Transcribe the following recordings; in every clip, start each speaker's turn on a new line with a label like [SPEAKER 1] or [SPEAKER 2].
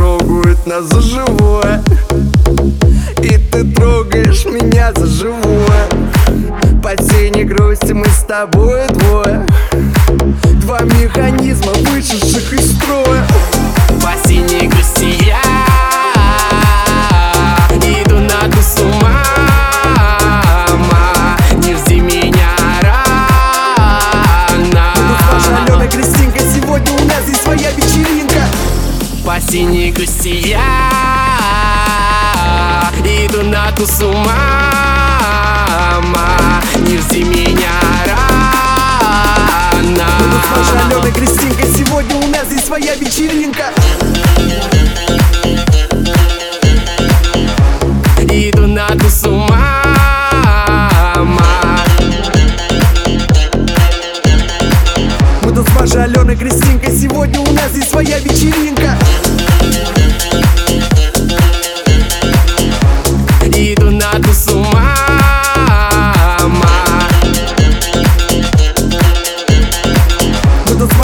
[SPEAKER 1] трогают нас за живое. И ты трогаешь меня за живое. Синей грусти мы с тобой двое. Два механизма, вышедших из строя
[SPEAKER 2] По синей грусти я Иду на ту с ума. Не жди меня рано
[SPEAKER 1] Наша Алена Кристинка, сегодня у нас здесь своя вечеринка
[SPEAKER 2] Иду на ту с ума ма.
[SPEAKER 1] Мы тут с Машей Аленой Кристинкой Сегодня у нас здесь своя вечеринка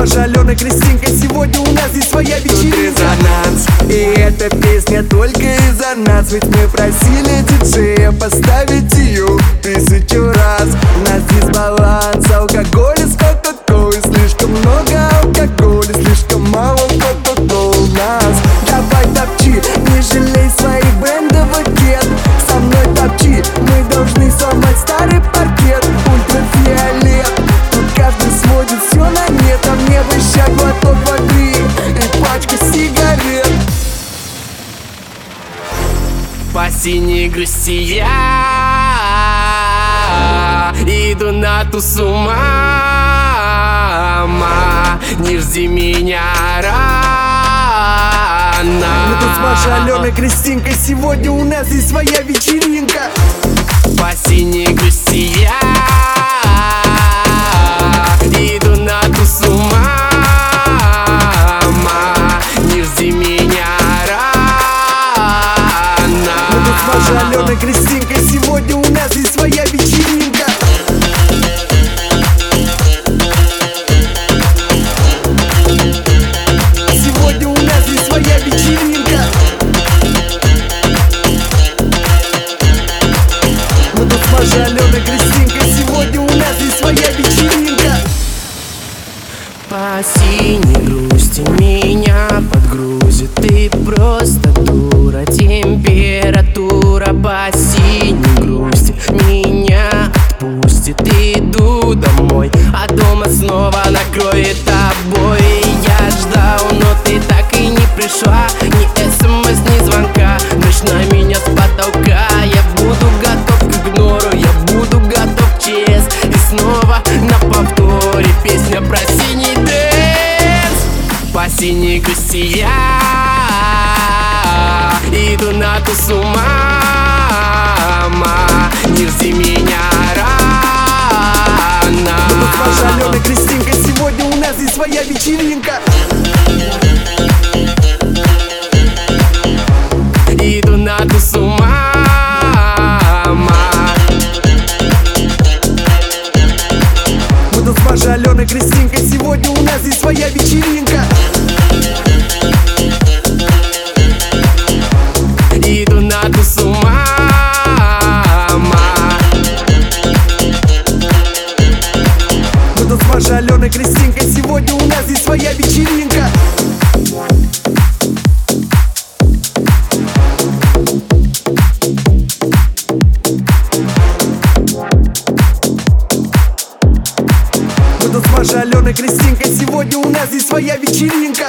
[SPEAKER 1] Тут Машей Аленой Кристинкой. Сегодня у нас здесь своя вечеринка. резонанс И эта песня только из-за нас. Ведь мы просили диджея поставить ее тысячу раз. У нас дисбаланс Алкоголя с
[SPEAKER 2] По синей грусти я Иду на ту с ума. Не жди меня рано.
[SPEAKER 1] Мы тут с Машей Аленой Кристинкой. Сегодня у нас здесь своя вечеринка.
[SPEAKER 2] По синей грусти я
[SPEAKER 1] Кристинкой Сегодня у нас здесь своя вечеринка. Сегодня у нас здесь своя вечеринка. Мы тут с Машей Аленой Кристинкой Сегодня у нас здесь своя вечеринка.
[SPEAKER 2] По синей грусти меня подгрузит Ты просто По синей грусти я Иду на ту с ума. Ма. Не жди меня рано.
[SPEAKER 1] С Машей Аленой Кристинкой Сегодня у нас здесь своя вечеринка.
[SPEAKER 2] Иду на ту с ума.
[SPEAKER 1] Аленой Кристинкой Сегодня у нас здесь своя вечеринка Машей Аленой Кристинкой Сегодня у нас здесь своя вечеринка. Тут с Машей Аленой Кристинкой Сегодня у нас здесь своя вечеринка